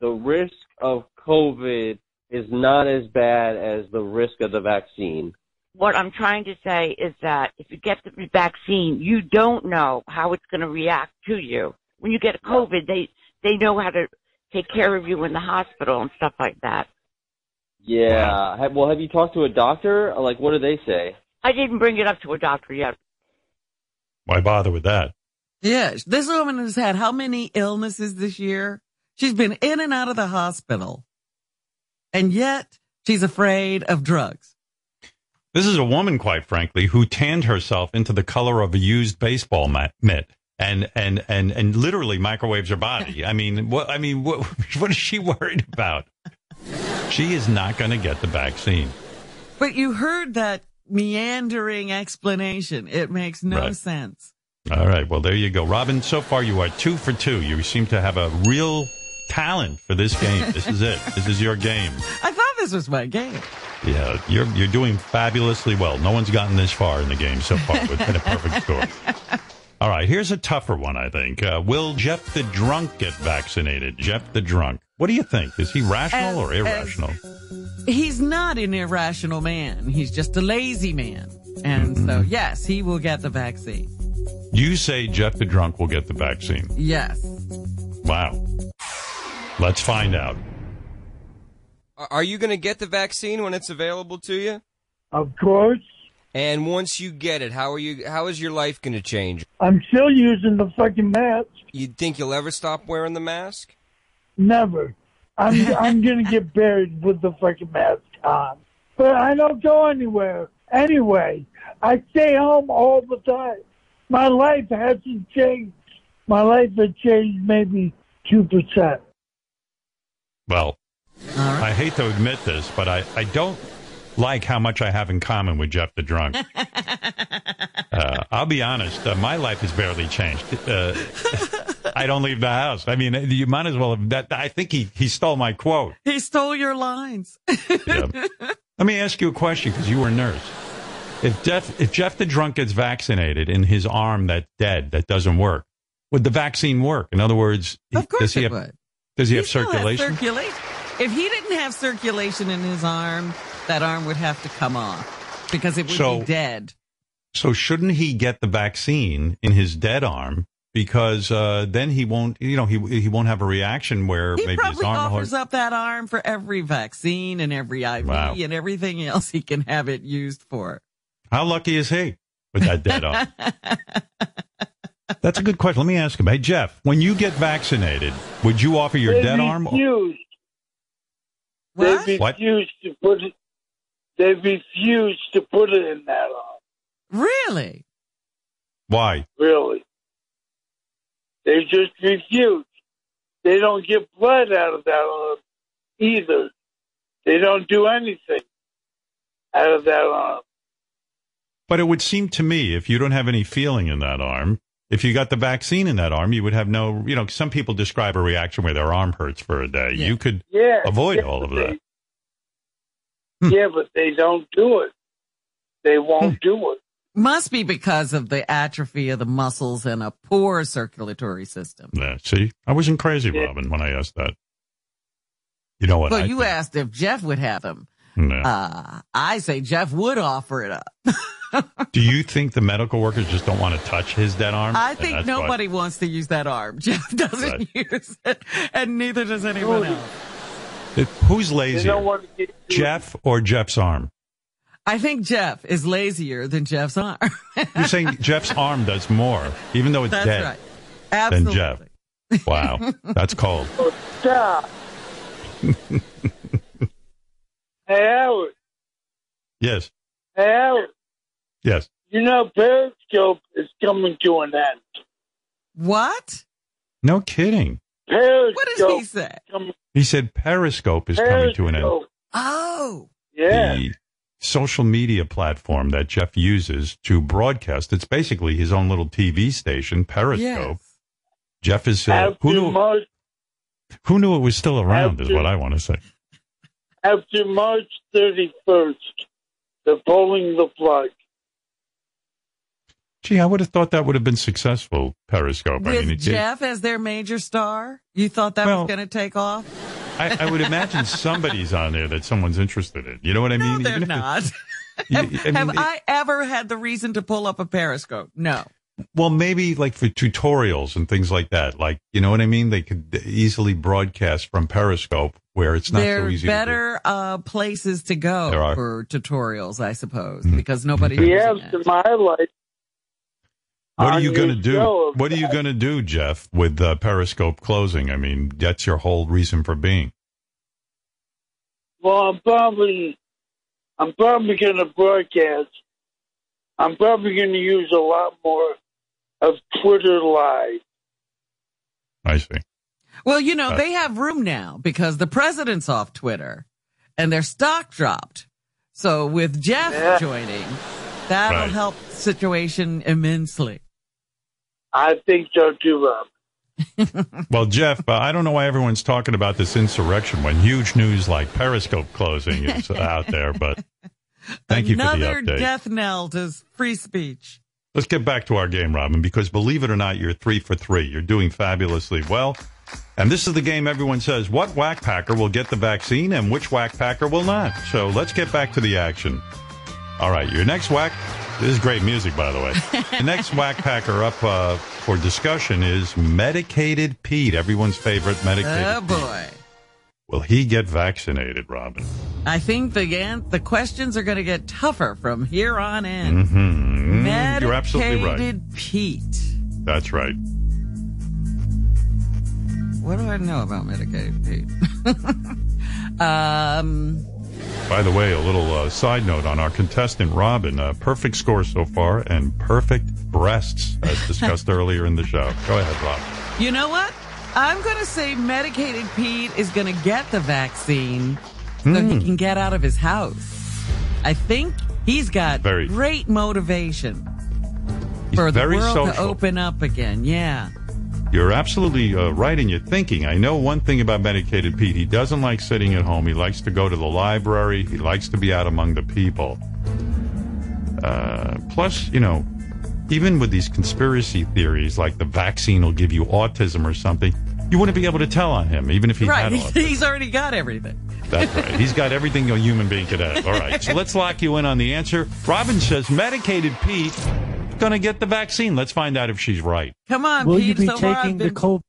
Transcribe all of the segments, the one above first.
the risk of COVID is not as bad as the risk of the vaccine. What I'm trying to say is that if you get the vaccine, you don't know how it's going to react to you. When you get COVID, they they know how to take care of you in the hospital and stuff like that. Yeah. Well, have you talked to a doctor? Like, what do they say? I didn't bring it up to a doctor yet. Why bother with that? Yeah, this woman has had how many illnesses this year? She's been in and out of the hospital. And yet she's afraid of drugs. This is a woman, quite frankly, who tanned herself into the color of a used baseball mitt and and and and literally microwaves her body. I mean, what I mean, what what is she worried about? She is not going to get the vaccine. But you heard that meandering explanation. It makes no Right. sense. All right. Well, there you go. Robin, so far you are two for two. You seem to have a real talent for this game. This is it. This is your game. I thought this was my game. Yeah, you're you're doing fabulously well. No one's gotten this far in the game so far. It's been a perfect score. All right, here's a tougher one, I think. Uh, will Jeff the drunk get vaccinated? Jeff the drunk. What do you think? Is he rational or As- irrational? He's not an irrational man. He's just a lazy man. And so, yes, he will get the vaccine. You say Jeff the drunk will get the vaccine. Yes. Wow. Let's find out. Are are you going to get the vaccine when it's available to you? Of course. And once you get it, how are you? How is your life going to change? I'm still using the fucking mask. You think you'll ever stop wearing the mask? Never. I'm I'm gonna get buried with the fucking mask on. But I don't go anywhere. Anyway, I stay home all the time. My life hasn't changed. My life has changed maybe two percent. Well, I hate to admit this, but I, I don't like how much I have in common with Jeff the drunk. uh, I'll be honest, uh, my life has barely changed. Uh, I don't leave the house. I mean, you might as well have that. I think he, he stole my quote. He stole your lines. Let me ask you a question because you were a nurse. If Jeff, if Jeff the drunk gets vaccinated in his arm that's dead, that doesn't work, would the vaccine work? In other words, Of course does he it have, would. Does he, have circulation? circulation. If he didn't have circulation in his arm, that arm would have to come off because it would So- be dead. So shouldn't he get the vaccine in his dead arm? Because uh, then he won't, you know, he he won't have a reaction where He maybe his arm offers up that arm for every vaccine and every IV Wow. and everything else he can have it used for. How lucky is he with that dead arm? That's a good question. Let me ask him. Hey Jeff, when you get vaccinated, would you offer your they dead arm? refused. What? They What? refused to put it. They refused to put it in that arm. Really? Why? Really, they just refused. They don't get blood out of that arm either. They don't do anything out of that arm. But it would seem to me if you don't have any feeling in that arm, if you got the vaccine in that arm, you would have no, you know, some people describe a reaction where their arm hurts for a day. Yeah. You could Yeah, avoid yeah, all of but that. they- Yeah, but they don't do it. They won't do it. Must be because of the atrophy of the muscles and a poor circulatory system. Yeah, see, I wasn't crazy, Yeah. Robin, when I asked that. You know what? Well, I you think? asked if Jeff would have them. No. Uh, I say Jeff would offer it up. Do you think the medical workers just don't want to touch his dead arm? I think that's why- nobody wants to use that arm. Jeff doesn't Right. use it, and neither does anyone else. It- who's They lazier, don't want to get to Jeff or Jeff's arm? I think Jeff is lazier than Jeff's arm. You're saying Jeff's arm does more, even though it's That's dead. right. Than Jeff. Wow, that's cold. it. Stop. hey, Howard. Yes, Hey, Howard. Yes. You know, Periscope is coming to an end. What? No kidding. Periscope. What did he say? Coming, He said Periscope is coming to an end. Oh, Yeah. The social media platform that Jeff uses to broadcast. It's basically his own little TV station, Periscope. yes. Jeff is uh, who knew March, who knew it was still around is what I want to say. after March 31st, they're pulling the plug. Gee, I would have thought that would have been successful, Periscope. I With mean, it, Jeff as their major star, you thought that Well- was going to take off? I, I would imagine somebody's on there that someone's interested in. You know what I mean? No, mean? they're Even not. You- have I mean, have it- I ever had the reason to pull up a Periscope? No. Well, maybe like for tutorials and things like that. Like, you know what I mean? They could easily broadcast from Periscope where it's not there so are easy better uh, places to go for tutorials, I suppose, Mhm. because nobody's Yes, using it. my life. To do. What are you going to do? show. What are you going to do, Jeff, with uh, Periscope closing? I mean, that's your whole reason for being. Well, I'm probably, I'm probably going to broadcast. I'm probably going to use a lot more of Twitter Live. I see. Well, you know, Uh, they have room now because the president's off Twitter and their stock dropped. So with Jeff Yeah. joining, that'll Right. help the situation immensely. I think so too, Rob. Well, Jeff, uh, I don't know why everyone's talking about this insurrection when huge news like Periscope closing is out there, but thank you for the Another update. death knell to free speech. Let's get back to our game, Robin, because believe it or not, you're three for three. You're doing fabulously well. And this is the game everyone says what whack packer will get the vaccine and which whack packer will not. So let's get back to the action. All right, your next whack. This is great music, by the way. the next whack packer up uh, for discussion is Medicated Pete, everyone's favorite medicated. Oh Pete. boy. Will he get vaccinated, Robin? I think the the questions are going to get tougher from here on in. hmm Medicated You're absolutely right. Pete. That's right. What do I know about medicated Pete? um, By the way, a little uh, side note on our contestant Robin. Uh, perfect score so far and perfect breasts, as discussed earlier in the show. Go ahead, Rob. you know what? I'm going to say medicated Pete is going to get the vaccine so Hmm. he can get out of his house. I think he's got Very- great motivation for the very world social. to open up again. Yeah. You're absolutely uh, right in your thinking. I know one thing about medicated Pete. He doesn't like sitting at home. He likes to go to the library. He likes to be out among the people. Uh, plus, you know, even with these conspiracy theories like the vaccine will give you autism or something, you wouldn't be able to tell on him, even if he right. had autism. He's already got everything. That's right. He's got everything a human being could have. All right. So let's lock you in on the answer. Robin says medicated Pete going to get the vaccine. Let's find out if she's right. Come on, Will Pete. you be so far I've taking the been- COVID?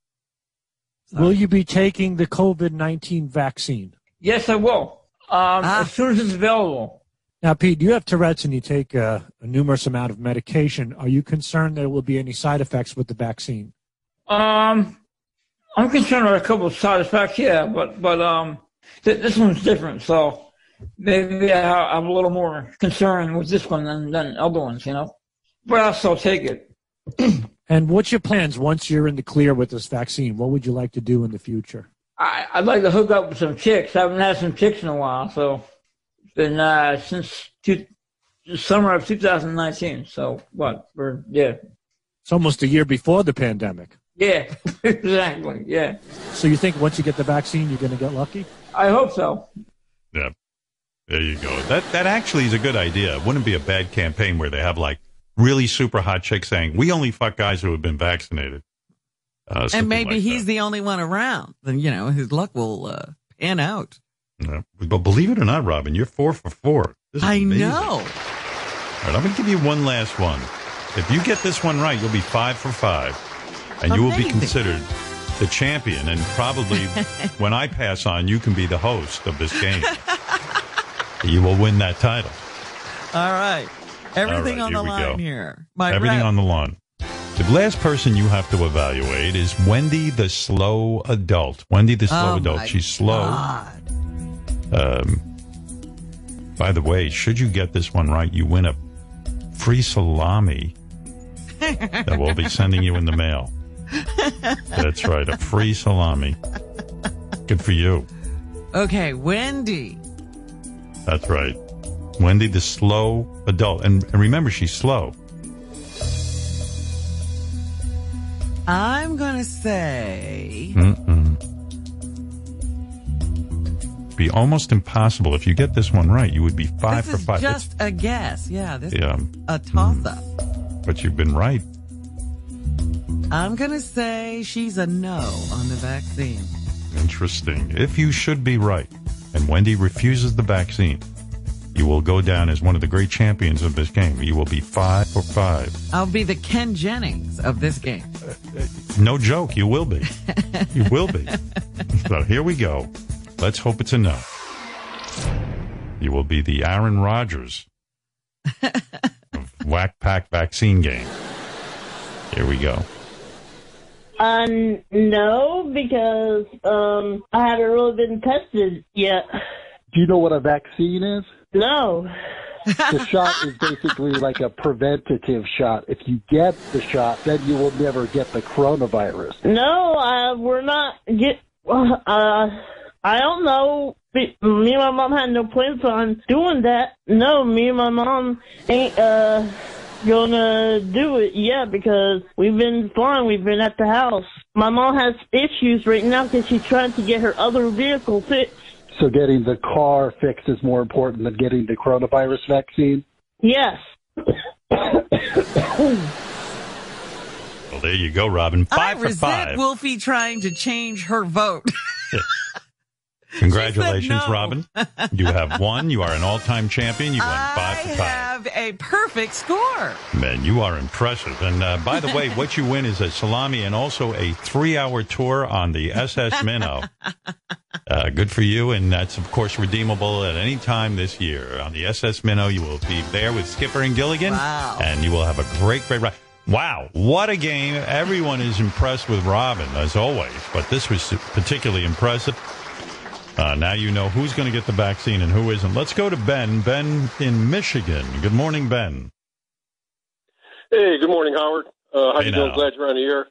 Will you be taking the COVID nineteen vaccine? Yes, I will. Um, Ah. As soon as it's available. Now, Pete, you have Tourette's and you take a, a numerous amount of medication. Are you concerned there will be any side effects with the vaccine? Um, I'm concerned about a couple of side effects, yeah, but but um, th- this one's different, so maybe I ha- have a little more concern with this one than than other ones, you know. But I'll still take it. And what's your plans once you're in the clear with this vaccine? What would you like to do in the future? I, I'd like to hook up with some chicks. I haven't had some chicks in a while, so it's been uh, since two, the summer of 2019. So what? We're yeah, It's almost a year before the pandemic. yeah, exactly, yeah. So you think once you get the vaccine, you're going to get lucky? I hope so. Yeah. There you go. That that actually is a good idea. It wouldn't be a bad campaign where they have like really super hot chick saying, "We only fuck guys who have been vaccinated." Uh, and maybe like he's that. the only one around. Then you know his luck will uh, pan out. Yeah. But believe it or not, Robin, you're four for four. I amazing. know. All right, I'm going to give you one last one. If you get this one right, you'll be five for five, and you will be considered the champion. And probably when I pass on, you can be the host of this game. you will win that title. All right. Everything right, on the line go. here. My Everything rep- on the lawn. The last person you have to evaluate is Wendy, the slow adult. Wendy, the slow Oh, adult. She's slow. God. Um, by the way, should you get this one right, you win a free salami that we'll be sending you in the mail. That's right, a free salami. Good for you. Okay, Wendy. That's right. Wendy, the slow adult. And, and remember, she's slow. I'm gonna say Mm-mm. Be almost impossible. If you get this one right, you would be five this for is five. just a guess. Yeah, this It's- is yeah, a toss up. Mm. but you've been right. I'm gonna say she's a no on the vaccine. Interesting. If you should be right, and Wendy refuses the vaccine, you will go down as one of the great champions of this game. You will be five for five. I'll be the Ken Jennings of this game. No joke, you will be. You will be. so here we go. Let's hope it's enough. You will be the Aaron Rodgers of Wack Pack Vaccine Game. Here we go. Uh, no, because um, I haven't really been tested yet. Do you know what a vaccine is? No. The shot is basically like a preventative shot. If you get the shot, then you will never get the coronavirus. No, uh, we're not get. Uh, I don't know. Me and my mom had no plans on doing that. No, me and my mom ain't uh gonna do it yet because we've been fine. We've been at the house. My mom has issues right now because she's trying to get her other vehicle fixed. So getting the car fixed is more important than getting the coronavirus vaccine? Yes. Well, there you go, Robin. Five I for resent five. Wolfie trying to change her vote. Congratulations, no. Robin. You have won. You are an all-time champion. You won five I for five. have a perfect score. Man, you are impressive. And uh, by the way, what you win is a salami and also a three-hour tour on the SS Minnow. Uh, good for you, and that's of course redeemable at any time this year on the SS Minnow. You will be there with Skipper and Gilligan, Wow. and you will have a great, great ride. Wow, what a game! Everyone is impressed with Robin as always, but this was particularly impressive. Uh, now you know who's going to get the vaccine and who isn't. Let's go to Ben. Ben in Michigan. Good morning, Ben. Hey, good morning, Howard. Uh, how Hey, you doing? Glad you're on the air.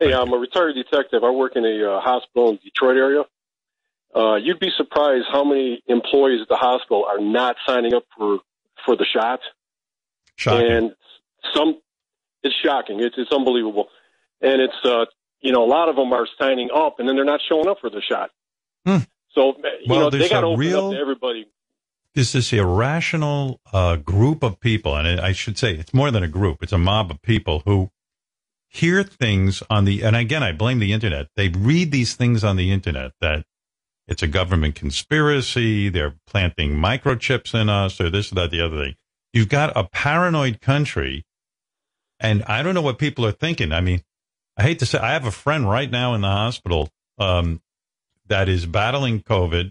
Hey, I'm a retired detective. I work in a uh, hospital in Detroit area. Uh, you'd be surprised how many employees at the hospital are not signing up for for the shot. Shocking. And some, it's shocking. It's it's unbelievable, and it's uh, you know a lot of them are signing up and then they're not showing up for the shot. Hmm. So you Well, know they got to open real- up to everybody. This irrational uh, group of people, and I should say it's more than a group; it's a mob of people who hear things on the. And again, I blame the internet. They read these things on the internet that it's a government conspiracy. They're planting microchips in us, or this, or that, the other thing. You've got a paranoid country, and I don't know what people are thinking. I mean, I hate to say, I have a friend right now in the hospital um, that is battling COVID.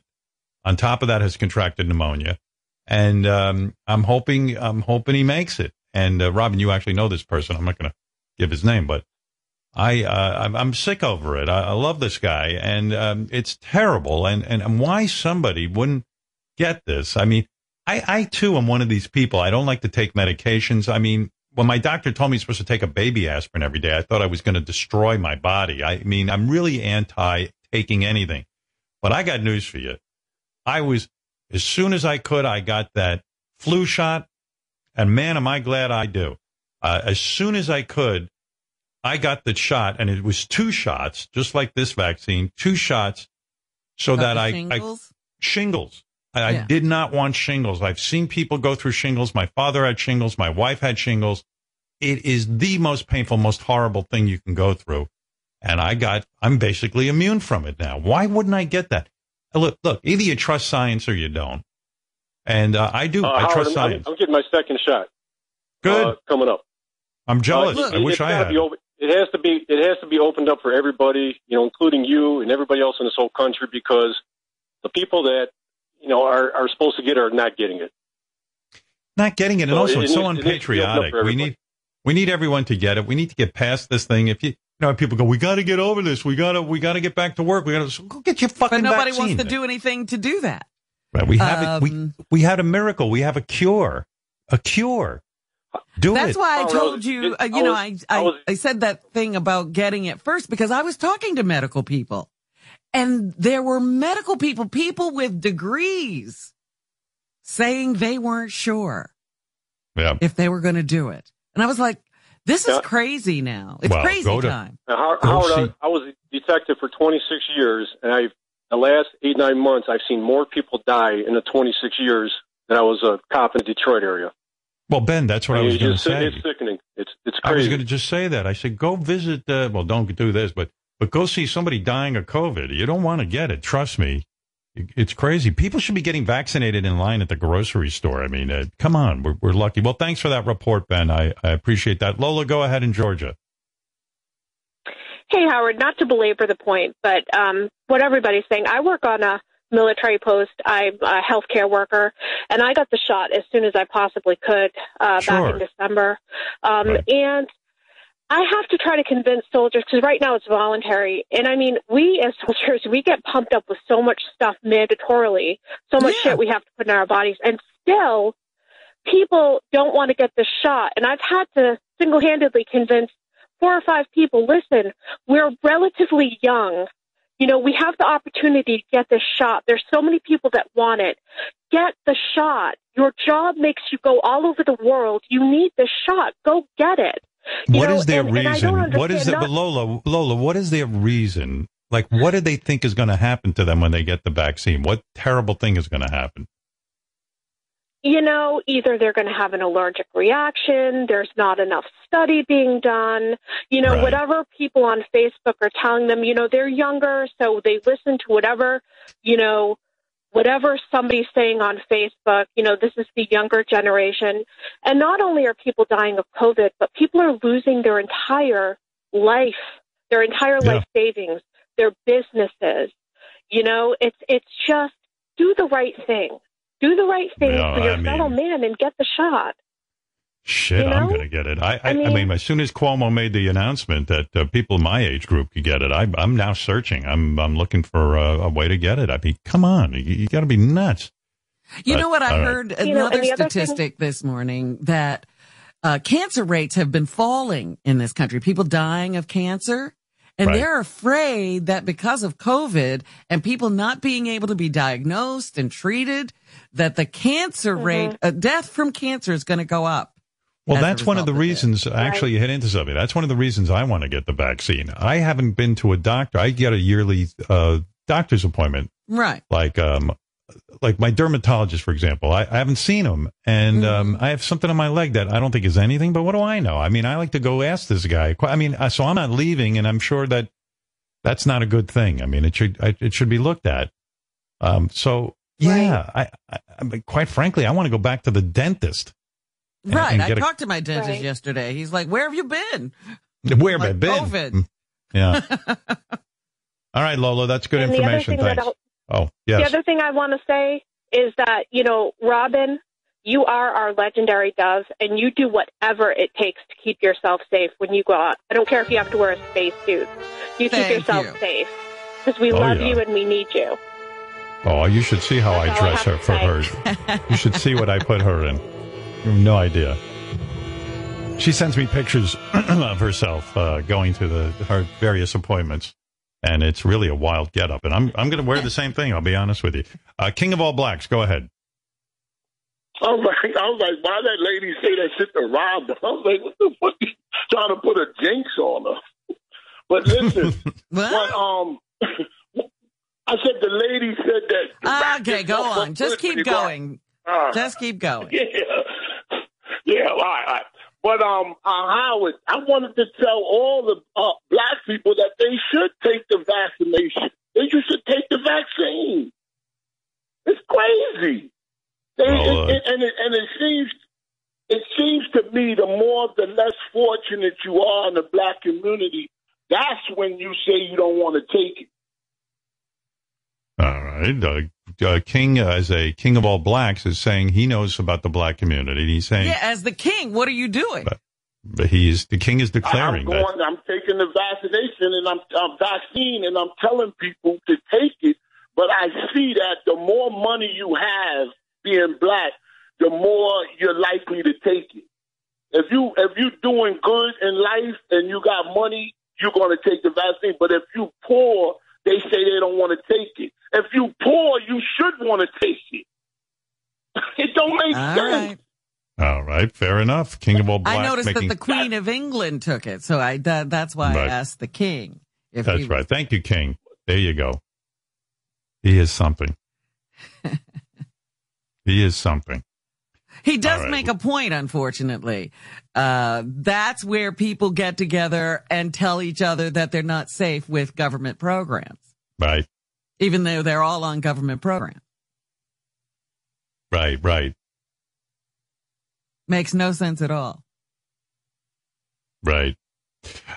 On top of that, has contracted pneumonia, and um, I'm hoping I'm hoping he makes it. And uh, Robin, you actually know this person. I'm not going to give his name, but I uh, I'm, I'm sick over it. I, I love this guy, and um, it's terrible. And, and and why somebody wouldn't get this? I mean, I I too am one of these people. I don't like to take medications. I mean, when my doctor told me I'm supposed to take a baby aspirin every day, I thought I was going to destroy my body. I mean, I'm really anti taking anything. But I got news for you. I was as soon as I could, I got that flu shot, and man, am I glad I do. Uh, as soon as I could, I got the shot, and it was two shots, just like this vaccine, two shots, so Of that I, I shingles? shingles. I, I did not want shingles. I've seen people go through shingles. My father had shingles. My wife had shingles. It is the most painful, most horrible thing you can go through. And I got, I'm basically immune from it now. Why wouldn't I get that? Look, look, either you trust science or you don't. And uh, I do. Uh, I Howard, trust I'm, science. I'm getting my second shot. Good. uh, coming up. I'm jealous. Uh, I wish I had. It has to be. It has to be opened up for everybody, you know, including you and everybody else in this whole country, because the people that you know are are supposed to get it are not getting it. not getting it, and So also it it's so it needs to be opened up unpatriotic. for We need we need everyone to get it. We need to get past this thing. If you know, people go, we got to get over this. We got to we got to get back to work. We got to go get your fucking. But nobody vaccine. wants to do anything to do that. Right, we have it. We Um, we had a miracle. We have a cure. A cure. Do it. That's it. why I Oh, told you, uh, you know, I, I was- I, I was- I said that thing about getting it first because I was talking to medical people and there were medical people, people with degrees saying they weren't sure yeah. if they were going to do it. And I was like, this is Yeah. crazy now. It's Well, crazy to- time. Now, How- Go Howard, see- I, I was a detective for 26 years, and I've the last eight nine months I've seen more people die in the 26 years than I was a cop in the Detroit area. Well, Ben, that's what I, mean, was going to say. It's sickening. It's it's crazy. I was going to just say that. I said, go visit. Uh, well, don't do this, but but go see somebody dying of COVID. You don't want to get it. Trust me. It's crazy. People should be getting vaccinated in line at the grocery store. I mean, uh, come on. We're, we're lucky. Well, thanks for that report, Ben. I, I appreciate that. Lola, go ahead in Georgia. Hey, Howard, not to belabor the point, but um, what everybody's saying, I work on a military post. I'm a healthcare worker, and I got the shot as soon as I possibly could uh, Sure. back in December. Um, And I have to try to convince soldiers because right now it's voluntary. And I mean, we as soldiers, we get pumped up with so much stuff mandatorily, so much shit we have to put in our bodies, and still people don't want to get the shot. And I've had to single handedly convince four or five people listen, we're relatively young. You know, we have the opportunity to get this shot. There's so many people that want it. Get the shot. Your job makes you go all over the world. You need the shot. Go get it. What know, is their and- and reason? don't what is it? Not- Lola, Lola, what is their reason? Like, what do they think is going to happen to them when they get the vaccine? What terrible thing is going to happen? you know, either they're going to have an allergic reaction, there's not enough study being done, you know, Right. whatever people on Facebook are telling them, you know, they're younger, so they listen to whatever, you know, whatever somebody's saying on Facebook, you know, this is the younger generation. And not only are people dying of COVID, but people are losing their entire life, their entire life savings, their businesses. You know, it's it's just do the right thing. Do the right thing Yeah, for your I mean- fellow man and get the shot. Shit, You I'm going to get it. I, I, I, I mean, mean- as soon as Cuomo made the announcement that uh, people my age group could get it, I, I'm now searching. I'm I'm looking for a, a way to get it. I mean, come on, you, you got to be nuts. You But, know what? I all right. heard You know, another and the other thing- statistic this morning that uh, cancer rates have been falling in this country. People dying of cancer. And Right. they're afraid that because of COVID and people not being able to be diagnosed and treated, that the cancer Mm-hmm. rate, uh, death from cancer is going to go up. Well, that's one of the result reasons. Actually, you hit into something. That's one of the reasons I want to get the vaccine. I haven't been to a doctor. I get a yearly uh, doctor's appointment, Right. like um, like my dermatologist, for example. I, I haven't seen him, and Mm-hmm. um, I have something on my leg that I don't think is anything. But what do I know? I mean, I like to go ask this guy. I mean, uh, so I'm not leaving, and I'm sure that that's not a good thing. I mean, it should I, it should be looked at. Um, so yeah, I, I, I mean, quite frankly, I want to go back to the dentist. And- Right. and I get talked to my dentist Right. yesterday. He's like, where have you been? Where have I Like been? COVID. Hmm. Yeah. All right, Lola, that's good And the other information. thing that Thanks. I'll- Oh, yes. The other thing I want to say is that, you know, Robin, you are our legendary dove, and you do whatever it takes to keep yourself safe when you go out. I don't care if you have to wear a space suit. You keep yourself you. safe because we Oh, love yeah. you and we need you. Oh, you should see how I That's I dress her for to her. You should see what I put her in. You have no idea. She sends me pictures of herself uh, going to the her various appointments, and it's really a wild getup. And I'm I'm going to wear the same thing. I'll be honest with you. Uh, King of all blacks, go ahead. I was like, I was like, why that lady say that shit to Rob? I was like, what the fuck? You trying to put a jinx on her? But listen, but um, I said the lady said that. the Okay, go on. Just keep going. Uh, Just keep going. Yeah, yeah, all right, all right. But um, uh, Howard, I wanted to tell all the uh, black people that they should take the vaccination. They you should take the vaccine. It's crazy. They, uh, it, it, and it, and it seems it seems to me the more the less fortunate you are in the black community, that's when you say you don't want to take it. All right. Uh, uh, king, uh, as a king of all blacks, is saying he knows about the black community. He's saying Yeah, as the king, what are you doing? but he is the king is I'm declaring that. I'm taking the vaccination and I'm, I'm vaccine and I'm telling people to take it. But I see that the more money you have being black, the more you're likely to take it. If you if you're doing good in life and you got money, you're going to take the vaccine. But if you poor, they say they don't want to take it. If you poor, you should want to taste it. it don't make All sense. right. All right, fair enough. King of all black. I noticed making, that the Queen of England took it, so I that, that's why Right. I asked the king. If That's he, right. Thank you, King. There you go. He is something. he is something. He does All right. make a point, unfortunately. Uh, that's where people get together and tell each other that they're not safe with government programs, Right, even though they're all on government programs. right, right, Makes no sense at all. right.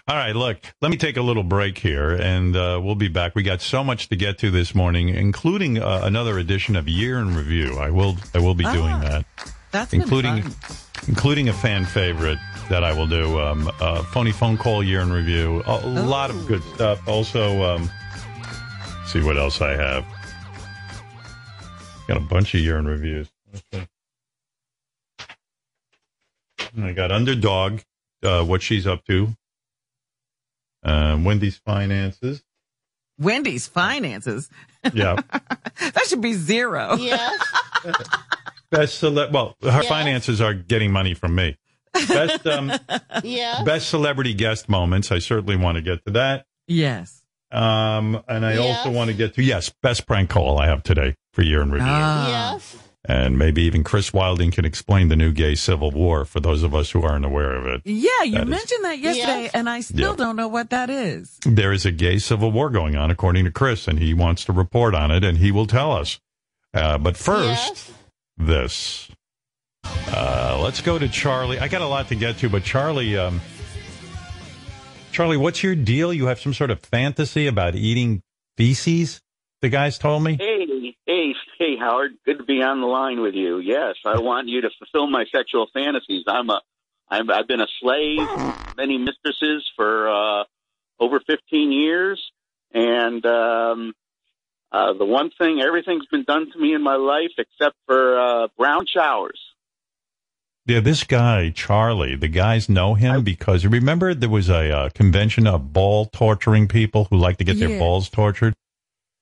All right, look, let me take a little break here and uh, we'll be back. We got so much to get to this morning, including uh, another edition of Year in Review. I will I will be doing Ah, that. That's including including a fan favorite that I will do. Um, uh, phony phone call year in review. A, a lot of good stuff. Also, um, see what else I have. Got a bunch of urine reviews. Let's. I got underdog. Uh, what she's up to. Uh, Wendy's finances. Wendy's finances. Yeah. that should be zero. Yes. Best cele- Well, her Yes. finances are getting money from me. Best um, Yes. best celebrity guest moments. I certainly want to get to that. Yes. Um, and I Yes. also want to get to yes, best prank call I have today for year in review. Ah. Yes. And maybe even Chris Wilding can explain the new gay civil war for those of us who aren't aware of it. Yeah, you That is- mentioned that yesterday, Yes. and I still Yeah. don't know what that is. There is a gay civil war going on, according to Chris, and he wants to report on it, and he will tell us. Uh, but first, Yes. this. Uh, let's go to Charlie. I got a lot to get to, but Charlie, um, Charlie, what's your deal? You have some sort of fantasy about eating feces? The guys told me. Hey, hey, hey, Howard. Good to be on the line with you. Yes, I want you to fulfill my sexual fantasies. I'm a, I've, I've been a slave, many mistresses for uh, over 15 years, and um, uh, the one thing, everything's been done to me in my life except for uh, brown showers. Yeah, this guy Charlie. The guys know him because you remember there was a uh, convention of ball torturing people who like to get their balls tortured.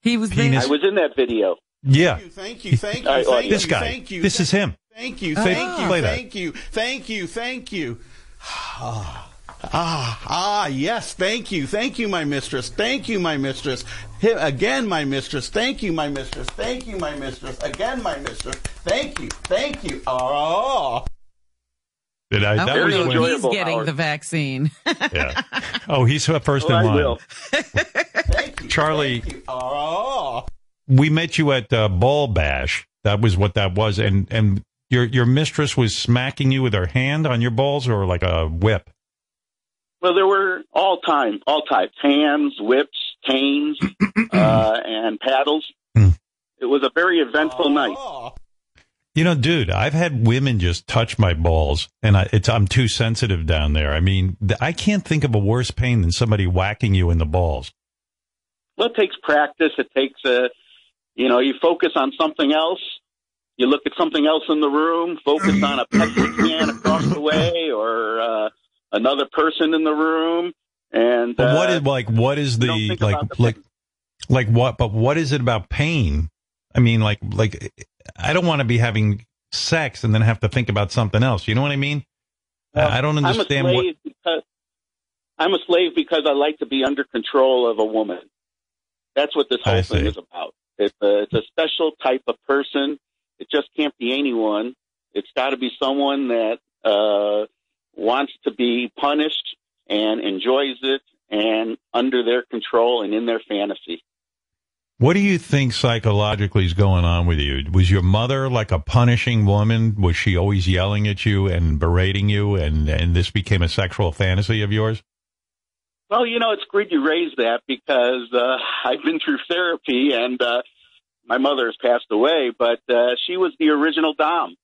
He was Penis- I was in that video. Yeah, Thank you, thank you, All right, thank you, this guy. thank you. This is him. Thank you, Oh. thank you, Play that. thank you, thank you, thank you. Ah, ah, ah, yes, thank you, thank you, my mistress, thank you, my mistress. Hi- Again, my mistress, thank you, my mistress, thank you, my mistress, again, my mistress, thank you, thank you. Oh, Did I? I That wonder was when, he's getting Howard. the vaccine. yeah. Oh, he's first Oh, in I line. will. thank you, Charlie. thank you. Oh, we met you at uh, Ball Bash. That was what that was, and and your your mistress was smacking you with her hand on your balls, or like a whip. Well, there were all time, all types: hands, whips, canes, uh, and paddles. Hmm. It was a very eventful night. You know, dude, I've had women just touch my balls, and I, it's I'm too sensitive down there. I mean, I can't think of a worse pain than somebody whacking you in the balls. Well, it takes practice. It takes a, you know, you focus on something else. You look at something else in the room. Focus on a Pepsi can across the way, or uh, another person in the room. And But what uh, is like what is the like the like like what? But what is it about pain? I mean, like like I don't want to be having sex and then have to think about something else. You know what I mean? I I don't understand I'm a what. slave because I'm a slave because I like to be under control of a woman. That's what this I whole thing see. is about. It's a, it's a special type of person. It just can't be anyone. It's got to be someone that uh, wants to be punished and enjoys it and under their control and in their fantasy. What do you think psychologically is going on with you? Was your mother like a punishing woman? Was she always yelling at you and berating you, and and this became a sexual fantasy of yours? Well, you know, it's great you raised that because uh, I've been through therapy and uh, my mother has passed away, but uh, she was the original Dom.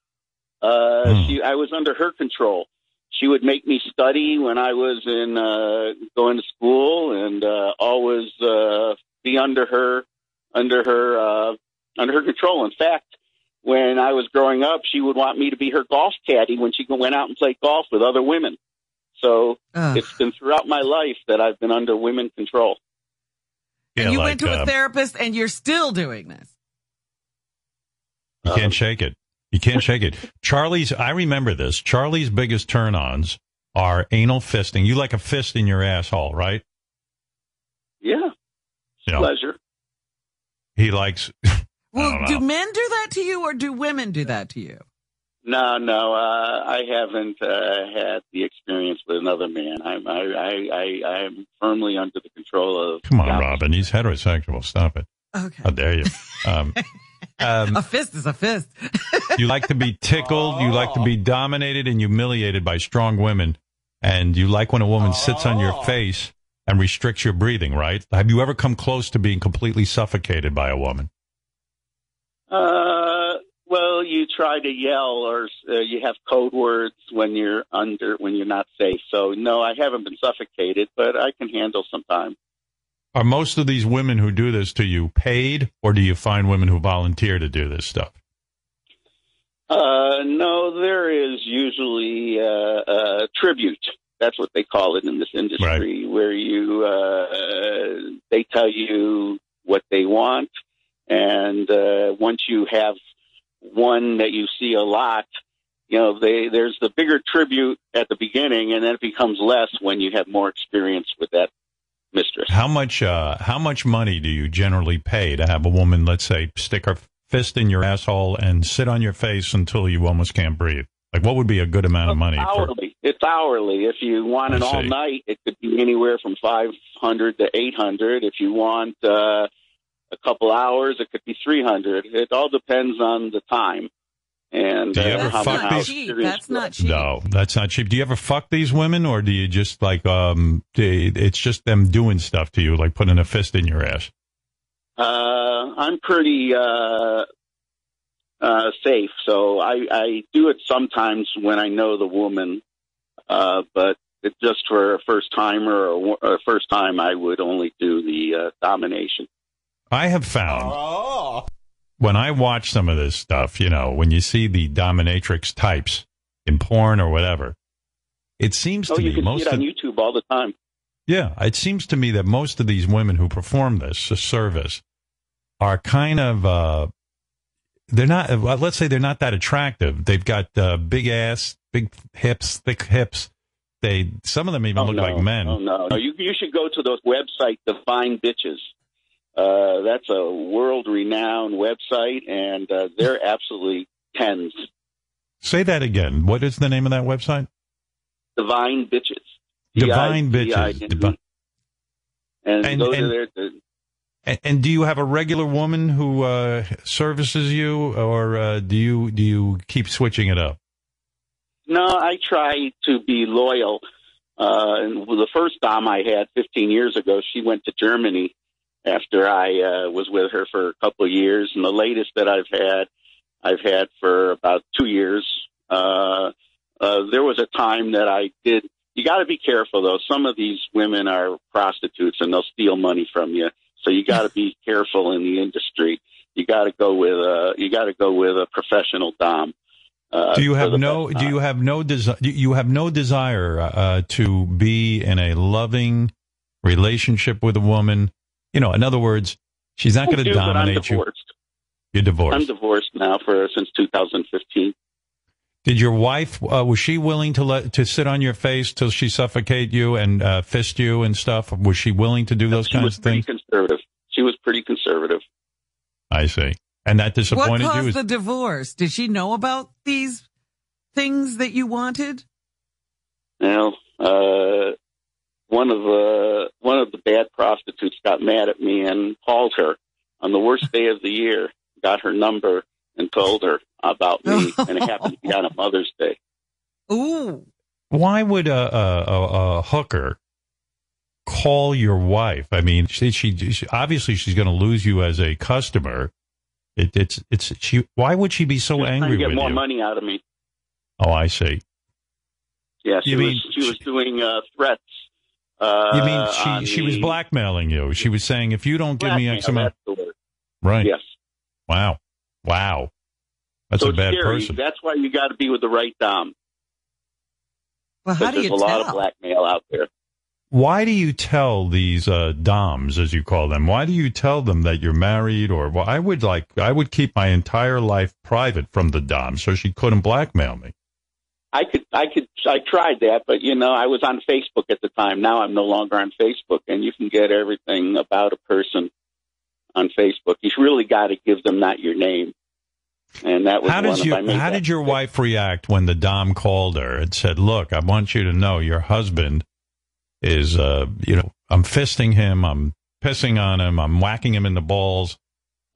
Uh, Hmm. she, I was under her control. She would make me study when I was in uh, going to school, and uh, always uh, be under her, under her, uh, under her control. In fact, when I was growing up, she would want me to be her golf caddy when she went out and played golf with other women. So Ugh. it's been throughout my life that I've been under women control. Yeah, and you like, went to a uh, therapist, and you're still doing this. You Um, can't shake it. You can't shake it. Charlie's, I remember this. Charlie's biggest turn ons are anal fisting. You like a fist in your asshole, right? Yeah, You know, pleasure. He likes, Well, don't do know. men do that to you, or do women do that to you? No, no, uh, I haven't uh, had the experience with another man. I'm, I, I, I, I'm firmly under the control of. Come on, Robin. He's heterosexual. Stop it. Okay. How dare you? Um, um, a fist is a fist. you like to be tickled. You like to be dominated and humiliated by strong women. And you like when a woman sits on your face and restricts your breathing, right? Have you ever come close to being completely suffocated by a woman? Uh, well, you try to yell or uh, you have code words when you're under when you're not safe. So no, I haven't been suffocated, but I can handle some time. Are most of these women who do this to you paid, or do you find women who volunteer to do this stuff? Uh, no, there is usually uh, a tribute. That's what they call it in this industry, where you uh, they tell you what they want, and uh, once you have one that you see a lot, you know, they, there's the bigger tribute at the beginning, and then it becomes less when you have more experience with that mistress. How much? Uh, how much money do you generally pay to have a woman, let's say, stick her fist in your asshole and sit on your face until you almost can't breathe? Like, what would be a good amount of money? For, Hourly. It's hourly. If you want I it all night, it could be anywhere from 500 to 800. If you want uh, a couple hours, it could be 300. It all depends on the time. And Do you uh, ever how, fuck how these- experienced you are. No, that's not cheap. Do you ever fuck these women, or do you just like um? do- It's just them doing stuff to you, like putting a fist in your ass. Uh, I'm pretty uh, uh, safe, so I, I do it sometimes when I know the woman. Uh, but it's just for a first timer or a first time, I would only do the uh, domination. I have found when I watch some of this stuff, you know, when you see the dominatrix types in porn or whatever, it seems Oh, to you me can see most it on of YouTube all the time. yeah, it seems to me that most of these women who perform this this service are kind of uh they're not well, let's say they're not that attractive. They've got uh, big ass, big hips, thick hips. They some of them even Oh, look no. like men. Oh no, no! You you should go to the website Divine Bitches. Uh, that's a world-renowned website, and uh, they're absolutely tens. Say that again. What is the name of that website? Divine Bitches. Divine. Bitches. And, And- go and- to their. And, and do you have a regular woman who uh, services you, or uh, do you do you keep switching it up? no, I try to be loyal. Uh, and the first dom I had 15 years ago, she went to Germany after I uh, was with her for a couple of years, and the latest that I've had, I've had for about two years. Uh, uh, there was a time that I did. You got to be careful though. Some of these women are prostitutes, and they'll steal money from you. So you got to be careful in the industry. You got to go with a. You got to go with a professional dom. Uh, do you have no do you have no desire you have no desire uh, to be in a loving relationship with a woman you know in other words she's not going to do, but I'm dominate you you're divorced I'm divorced now for since 2015. Did your wife uh, was she willing to let to sit on your face till she suffocate you and uh, fist you and stuff was she willing to do those She was kinds of pretty things conservative. She was pretty conservative. i see and that disappointed What disappointed caused you the divorce? Did she know about these things that you wanted? Now, uh, one of the one of the bad prostitutes got mad at me and called her on the worst day of the year. Got her number and told her about me, and it happened to be on a Mother's Day. Ooh. why would a, a, a, a hooker call your wife? I mean, she, she, she obviously she's going to lose you as a customer. It, it's it's she. Why would she be so Trying angry to get with more you? money out of me. Oh, I see. Yeah, she You mean was she was doing uh, threats. Uh, You mean on she she was blackmailing you? She was saying if you don't give me X amount, that's the right? Yes. Wow, wow, that's so a it's bad scary. person. That's why you got to be with the right dom. Well, how Because do there's you a lot of blackmail out there. Why do you tell these uh, DOMs, as you call them? Why do you tell them that you're married? Or well, I would like I would keep my entire life private from the DOM, so she couldn't blackmail me. I could, I could, I tried that, but you know, I was on Facebook at the time. Now I'm no longer on Facebook, and you can get everything about a person on Facebook. You really got to give them not your name. and that was How one did you? How did your wife react when the dom called her and said, "Look, I want you to know your husband is, uh, you know, I'm fisting him, I'm pissing on him, I'm whacking him in the balls."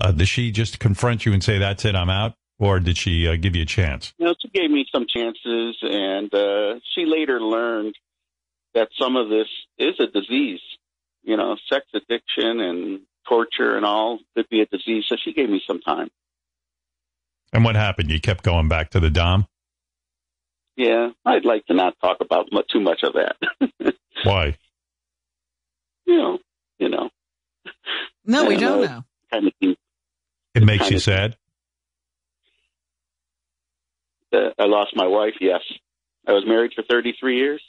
Uh, did she just confront you and say, "That's it, I'm out," or did she uh, give you a chance? You know, she gave me some chances, and uh, she later learned that some of this is a disease. You know, sex addiction and torture and all could be a disease. So she gave me some time. And what happened? You kept going back to the dom. Yeah, I'd like to not talk about mu- too much of that. Why? you know, you know. No, we And, don't uh, know. Kind of thing. It makes kind you sad. Uh, I lost my wife. Yes, I was married for 33 years.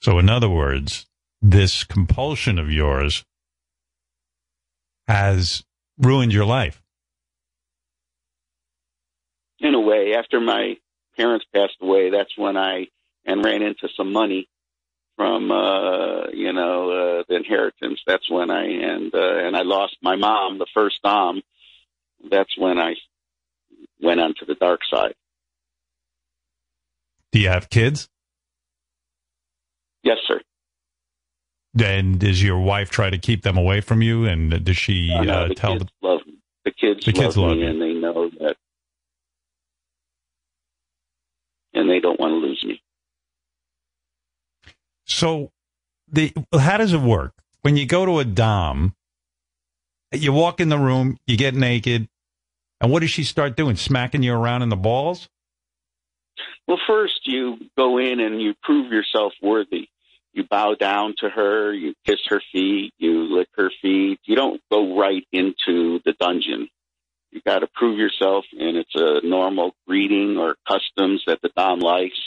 So, in other words, this compulsion of yours has ruined your life. in a way, after my parents passed away, that's when I and ran into some money from uh, you know uh, the inheritance. That's when I and uh, and I lost my mom, the first dom. That's when I went onto the dark side. Do you have kids? Yes, sir. And does your wife try to keep them away from you? And does she Uh, no, uh, the tell them? love me. The kids, The kids love, love me, you. and they know that, and they don't want to lose me. So, the how does it work when you go to a dom? You walk in the room, you get naked, and what does she start doing? Smacking you around in the balls? Well, first you go in and you prove yourself worthy. You bow down to her, you kiss her feet, you lick her feet. You don't go right into the dungeon. You got to prove yourself, and it's a normal greeting or customs that the dom likes.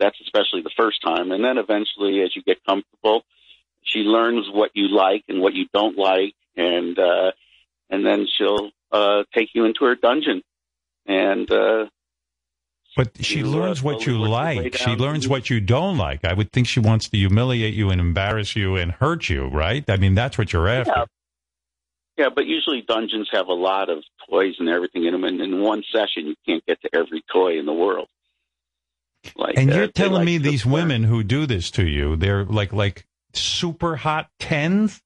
That's especially the first time, and then eventually, as you get comfortable, she learns what you like and what you don't like, and uh, and then she'll uh, take you into her dungeon, and uh, But she You, uh, learns what you slowly work your like. She learns what you don't like. I would think she wants to humiliate you and embarrass you and hurt you, right? I mean, that's what you're after. Yeah. Yeah, but usually dungeons have a lot of toys and everything in them, and in one session you can't get to every toy in the world. Like, and uh, you're they telling like me these women who do this to you, they're like like super hot tens.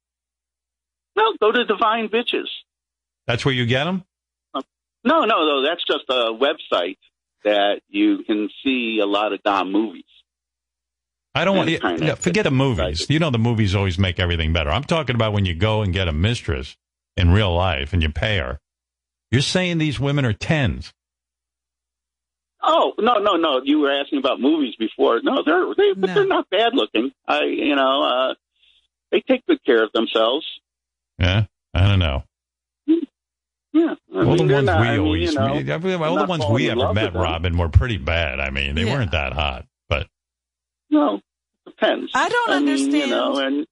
No, go to Divine Bitches. That's where you get them. No, no, no. That's just a website that you can see a lot of Dom movies. I don't want kinda- no, forget the movies. You know the movies always make everything better. I'm talking about when you go and get a mistress in real life and you pay her. You're saying these women are tens. Oh no, no, no! You were asking about movies before. No, they're they, but they're not bad looking. I, you know, uh, they take good care of themselves. Yeah, I don't know. Yeah, I all mean, the ones not- we I mean, always, you know, meet- all I'm the ones we ever met. Robin, were pretty bad. I mean, they Yeah. weren't that hot, but No, depends. I don't mean, understand. you know, and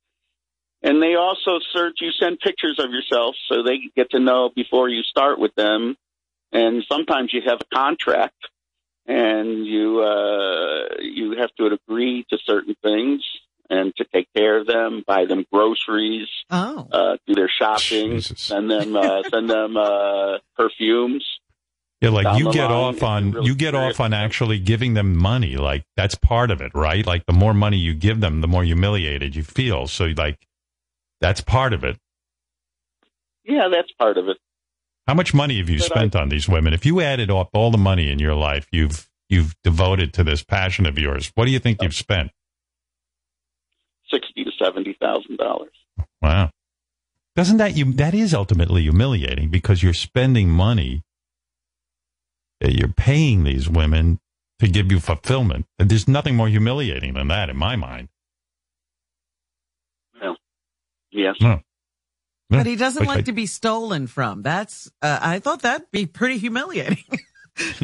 and they also search. You send pictures of yourself, so they get to know before you start with them. And sometimes you have a contract, and you uh, you have to agree to certain things and to take care of them, buy them groceries, Oh. uh, do their shopping, send them uh, send them uh, perfumes. yeah, like you get off on really you get serious. off on actually giving them money. Like that's part of it, right? Like the more money you give them, the more humiliated you feel. So like that's part of it. Yeah, that's part of it. How much money have you But spent on these women? If you added up all the money in your life you've you've devoted to this passion of yours, what do you think you've spent? Sixty to seventy thousand dollars. Wow. Doesn't that you that is ultimately humiliating because you're spending money you're paying these women to give you fulfillment. And there's nothing more humiliating than that in my mind. Well, yes. No. But he doesn't Like, like I- to be stolen from. That's, uh, I thought that'd be pretty humiliating.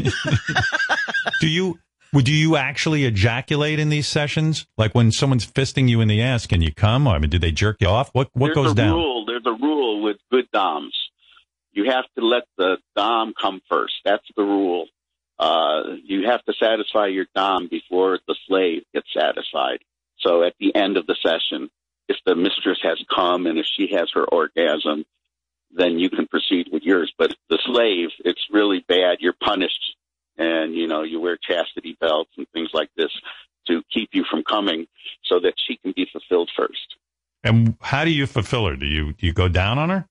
Do you would you actually ejaculate in these sessions? Like when someone's fisting you in the ass, can you come? I mean, do they jerk you off? What what there's goes a down? Rule, there's a rule with good doms. You have to let the dom come first. That's the rule. Uh, you have to satisfy your dom before the slave gets satisfied. So at the end of the session, if the mistress has come and if she has her orgasm, then you can proceed with yours. But the slave, it's really bad. You're punished, and you know you wear chastity belts and things like this to keep you from coming, so that she can be fulfilled first. And how do you fulfill her? Do you do you go down on her?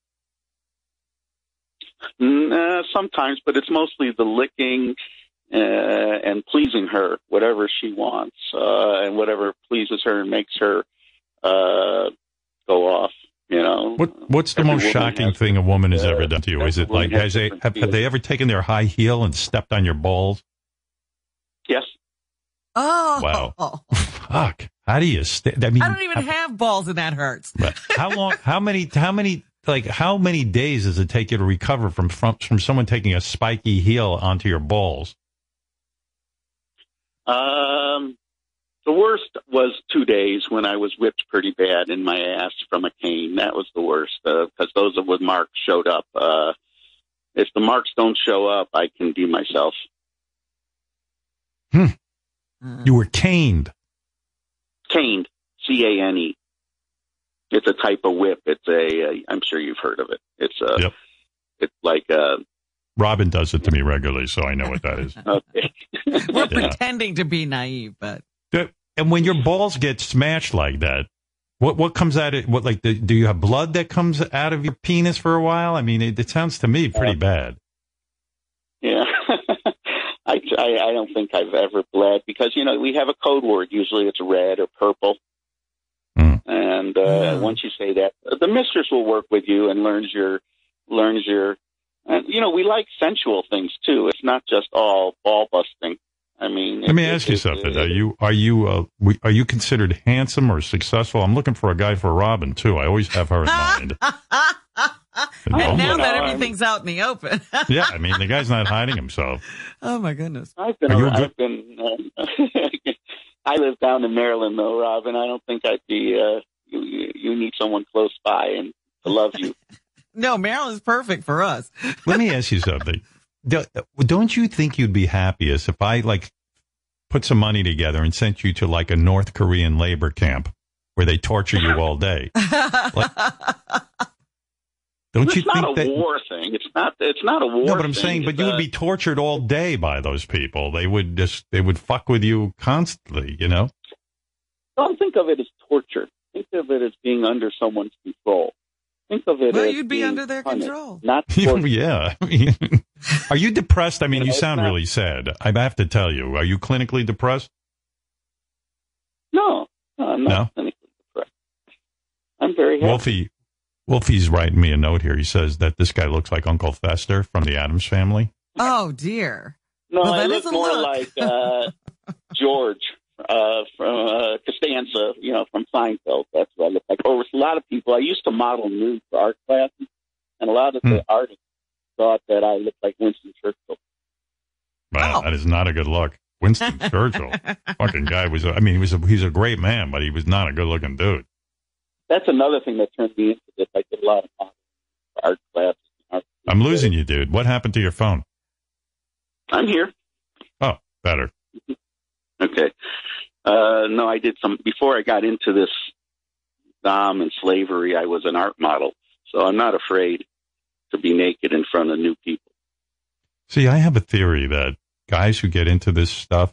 Mm, uh, sometimes, but it's mostly the licking uh, and pleasing her, whatever she wants, uh, and whatever pleases her and makes her uh, go off. You know, What What's the most shocking has- thing a woman has ever uh, done to you? Is it like has has they have, have they ever taken their high heel and stepped on your balls? Yes. Oh, Wow. Fuck. How do you? St- I mean, I don't even have balls, and that hurts. But how long? How many? How many? Like how many days does it take you to recover from from from someone taking a spiky heel onto your balls? Um, the worst was two days when I was whipped pretty bad in my ass from a cane. That was the worst uh, because those with marks showed up. Uh, if the marks don't show up, I can be myself. Hmm. Mm-hmm. You were caned. Caned, C A N E. It's a type of whip. It's a. Uh, I'm sure you've heard of it. It's uh, a. It's like a. Robin does it to me regularly, so I know what that is. Okay. We're Yeah. pretending to be naive, but Do- And when your balls get smashed like that, what what comes out of what like the, do you have blood that comes out of your penis for a while? I mean, it, it sounds to me pretty bad. Yeah. I, I I don't think I've ever bled because you know we have a code word. Usually it's red or purple. And uh, once you say that, the mistress will work with you and learns your learns your. And you know we like sensual things too. It's not just all ball busting. I mean, Let me it- ask you it- something. it- Are you are you uh, we- are you considered handsome or successful? I'm looking for a guy for Robin too. I always have her in mind. and know, now that everything's out in the open. yeah, I mean the guy's not hiding himself. oh my goodness. I've been. Are you a around- good- I've been. Uh, I live down in Maryland, though, Robin. I don't think I'd be. Uh, you, you- you need someone close by and to love you. No, Maryland's perfect for us. Let me ask you something. Do- Don't you think you'd be happiest if I like put some money together and sent you to like a North Korean labor camp where they torture you all day? Like, don't it's you not think a that? war thing. It's not. It's not a war. No, but I'm saying, but you would a- be tortured all day by those people. They would just, they would fuck with you constantly, you know? Don't think of it as torture. Think of it as being under someone's control. Think of it Well, as you'd be being under their punished, control. Not torture. yeah. Are you depressed? I mean, you You know, it's sound not- really sad. I have to tell you. Are you clinically depressed? No, no, I'm No? not clinically depressed. I'm very happy. Wolfie, Wolfie's writing me a note here. He says that this guy looks like Uncle Fester from the Addams family. Oh dear. No, Well, I look is a more look. like uh, George uh, from uh, Costanza, you know, from Seinfeld. That's what I look like. Or with a lot of people, I used to model nude for art classes, and a lot of Hmm. the artists thought that I looked like Winston Churchill. Wow, that is not a good look. Winston Churchill, fucking guy was. A, I mean, he was. A, he's a great man, but he was not a good looking dude. That's another thing that turned me into this. I did a lot of modeling art classes. Art I'm losing you, dude. What happened to your phone? I'm here. Oh, better. Okay. Uh, no, I did some before I got into this dom and slavery. I was an art model, so I'm not afraid to be naked in front of new people. See, I have a theory that guys who get into this stuff,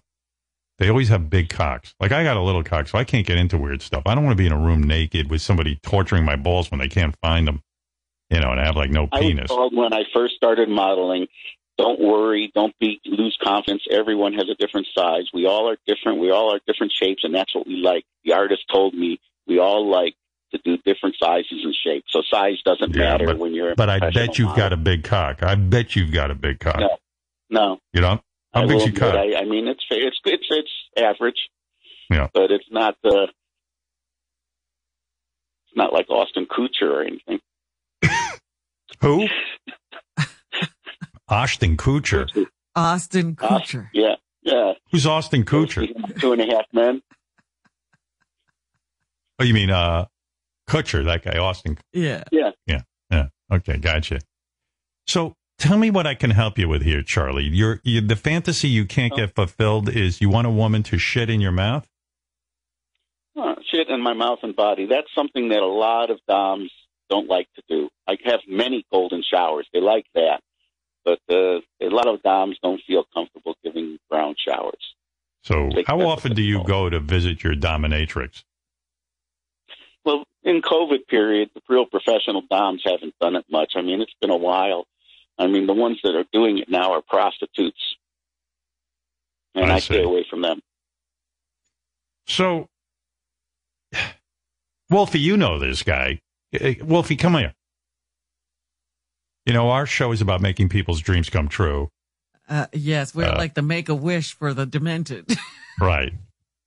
they always have big cocks. Like I got a little cock, so I can't get into weird stuff. I don't want to be in a room naked with somebody torturing my balls when they can't find them. You know, and I have like no I was penis. when I first started modeling, don't worry, don't be lose confidence. Everyone has a different size. We all are different. We all are different shapes, and that's what we like. The artist told me we all like to do different sizes and shapes. So size doesn't Yeah, matter but, when you're. a but I bet you've model. got a big cock. I bet you've got a big cock. No, no. You know, how I big's will your cock? I, I mean, it's it's it's it's average, Yeah. but it's not uh, it's not like Austin Kutcher or anything. Who? Ashton Kutcher. Austin Kutcher. Yeah, yeah. Who's Austin Kutcher? Two and a half men. Oh, you mean uh, Kutcher? That guy, Austin. Yeah. Yeah. Yeah. Yeah. Okay, gotcha. So tell me what I can help you with here, Charlie. Your you, the fantasy you can't get fulfilled is you want a woman to shit in your mouth. Oh, shit in my mouth and body. That's something that a lot of doms don't like to do. I have many golden showers. They like that. But uh, a lot of doms don't feel comfortable giving brown showers. So, how often do you go to visit your dominatrix? Well, in COVID period, the real professional doms haven't done it much. I mean, it's been a while. I mean, the ones that are doing it now are prostitutes, and I I, stay away from them. So, Wolfie, you know this guy. Eh, Wolfie, come here. You know, our show is about making people's dreams come true. Uh, yes, we're Uh, like the make a wish for the demented. Right.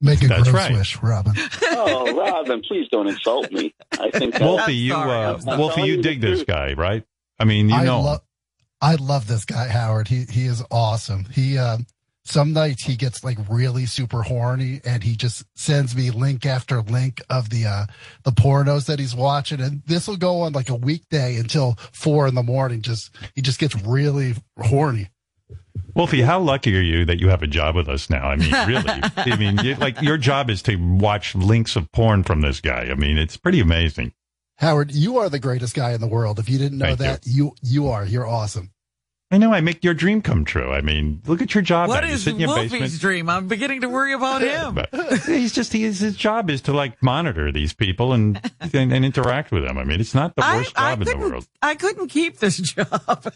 Make a That's gross right. wish, Robin. Oh, Robin, please don't insult me. I think that- Wolfie, you, uh, Wolfie, you dig this guy, right? I mean, you I know. love, I love this guy, Howard. He he is awesome. He um, some nights he gets like really super horny, and he just sends me link after link of the uh the pornos that he's watching, and this will go on like a weekday until four in the morning. Just he just gets really horny. Wolfie, how lucky are you that you have a job with us now? I mean, really. I mean, you, like your job is to watch links of porn from this guy. I mean, it's pretty amazing. Howard, you are the greatest guy in the world. If you didn't know Thank you. that, you. you are. You're awesome. I know I make your dream come true. I mean, look at your job. what now. You is sit in your Wolfie's basement. dream? I'm beginning to worry about him. But he's just he his job is to like monitor these people and and, and interact with them. I mean, it's not the worst I job in the world. I couldn't keep this job.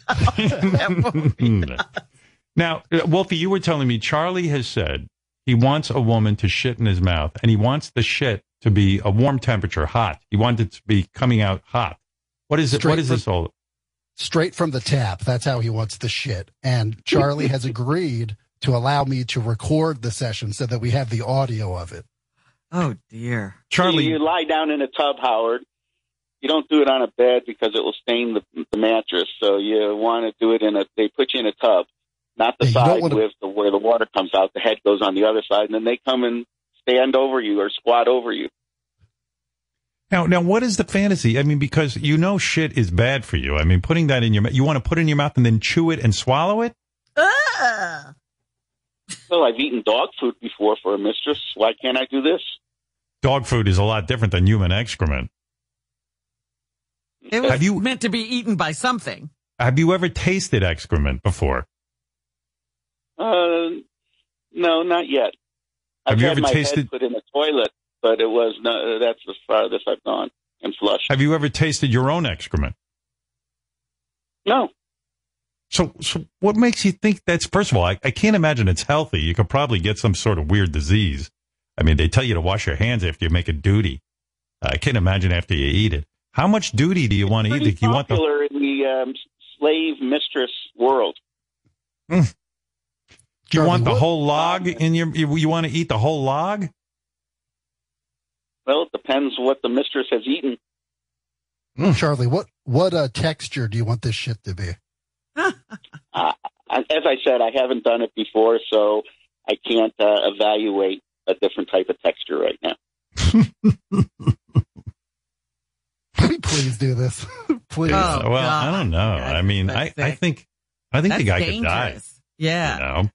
now, uh, Wolfie, you were telling me Charlie has said he wants a woman to shit in his mouth, and he wants the shit to be a warm temperature, hot. He wants it to be coming out hot. What is it? Straight what is from- this all? Straight from the tap. That's how he wants the shit. And Charlie has agreed to allow me to record the session so that we have the audio of it. Oh dear. Charlie, you lie down in a tub, Howard. You don't do it on a bed because it will stain the, the mattress. So you want to do it in a. They put you in a tub, not the Yeah, side wanna- with the where the water comes out. The head goes on the other side, and then they come and stand over you or squat over you. Now, now, what is the fantasy? I mean, because you know shit is bad for you. I mean, putting that in your mouth, you want to put it in your mouth and then chew it and swallow it? Well, I've eaten dog food before for a mistress. Why can't I do this? Dog food is a lot different than human excrement. It was Have you- meant to be eaten by something. Have you ever tasted excrement before? Uh, no, not yet. Have I've you had ever my tasted- head put in a toilet, but it was no. That's as farthest I've gone and flushed. Have you ever tasted your own excrement? No. So, so what makes you think that's, first of all, I, I can't imagine it's healthy. You could probably get some sort of weird disease. I mean, they tell you to wash your hands after you make a duty. I can't imagine after you eat it. How much duty do you want to eat? Pretty Do you want the, popular in the um, slave mistress world. do you want the what- whole log in your, you, you want to eat the whole log? Well, it depends what the mistress has eaten. Charlie, what what uh, texture do you want this shit to be? Uh, as I said, I haven't done it before, so I can't uh, evaluate a different type of texture right now. Please do this. Please. Oh, well, God. I don't know. I mean, I, That's I think, I think the That's guy could die. Yeah. You know?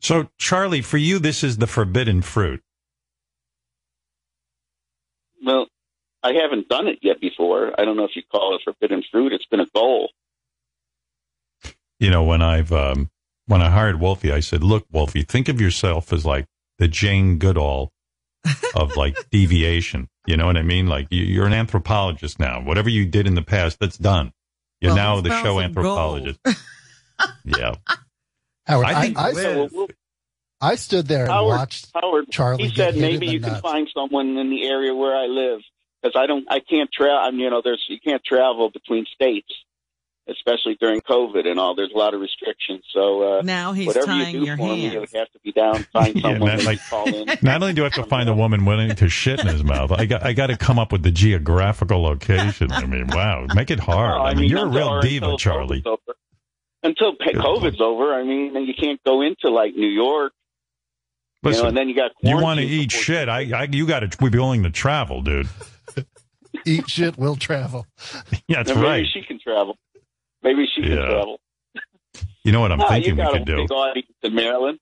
So, Charlie, for you, this is the forbidden fruit. Well, I haven't done it yet before. I don't know if you call it forbidden fruit. It's been a goal. you know, when I've um, when I hired Wolfie, I said, "Look, Wolfie, think of yourself as like the Jane Goodall of like deviation. You know what I mean? Like you, you're an anthropologist now. Whatever you did in the past, that's done. You're Well, now the show anthropologist. yeah, Howard, I I, think I, So we'll- I stood there and Howard, watched Howard, Charlie he get said hit in maybe the you can nuts. find someone in the area where I live because I don't, I can't travel. I mean, you know, there's you can't travel between states, especially during COVID and all. There's a lot of restrictions. So uh, Now he's whatever tying you do your for me, it hands. have to be down. Find Yeah, someone that, that like- you call in. not only do I have to find a woman willing to shit in his mouth, I got I got to come up with the geographical location. I mean, wow, make it hard. No, I mean, you're a real diva, Charlie. Over. Until COVID's over, I mean, you can't go into like New York. You know, Listen, and then you got you want to eat shit? I, I you got to be willing to travel, dude. Eat shit, we'll travel. Yeah, that's Then maybe right. she can travel. Maybe she can travel. You know what I'm Ah, thinking you we got could do? big audience in Maryland.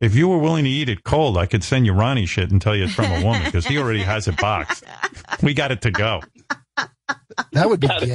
If you were willing to eat it cold, I could send you Ronnie shit and tell you it's from a woman because he already has it boxed. We got it to go. That would be gay.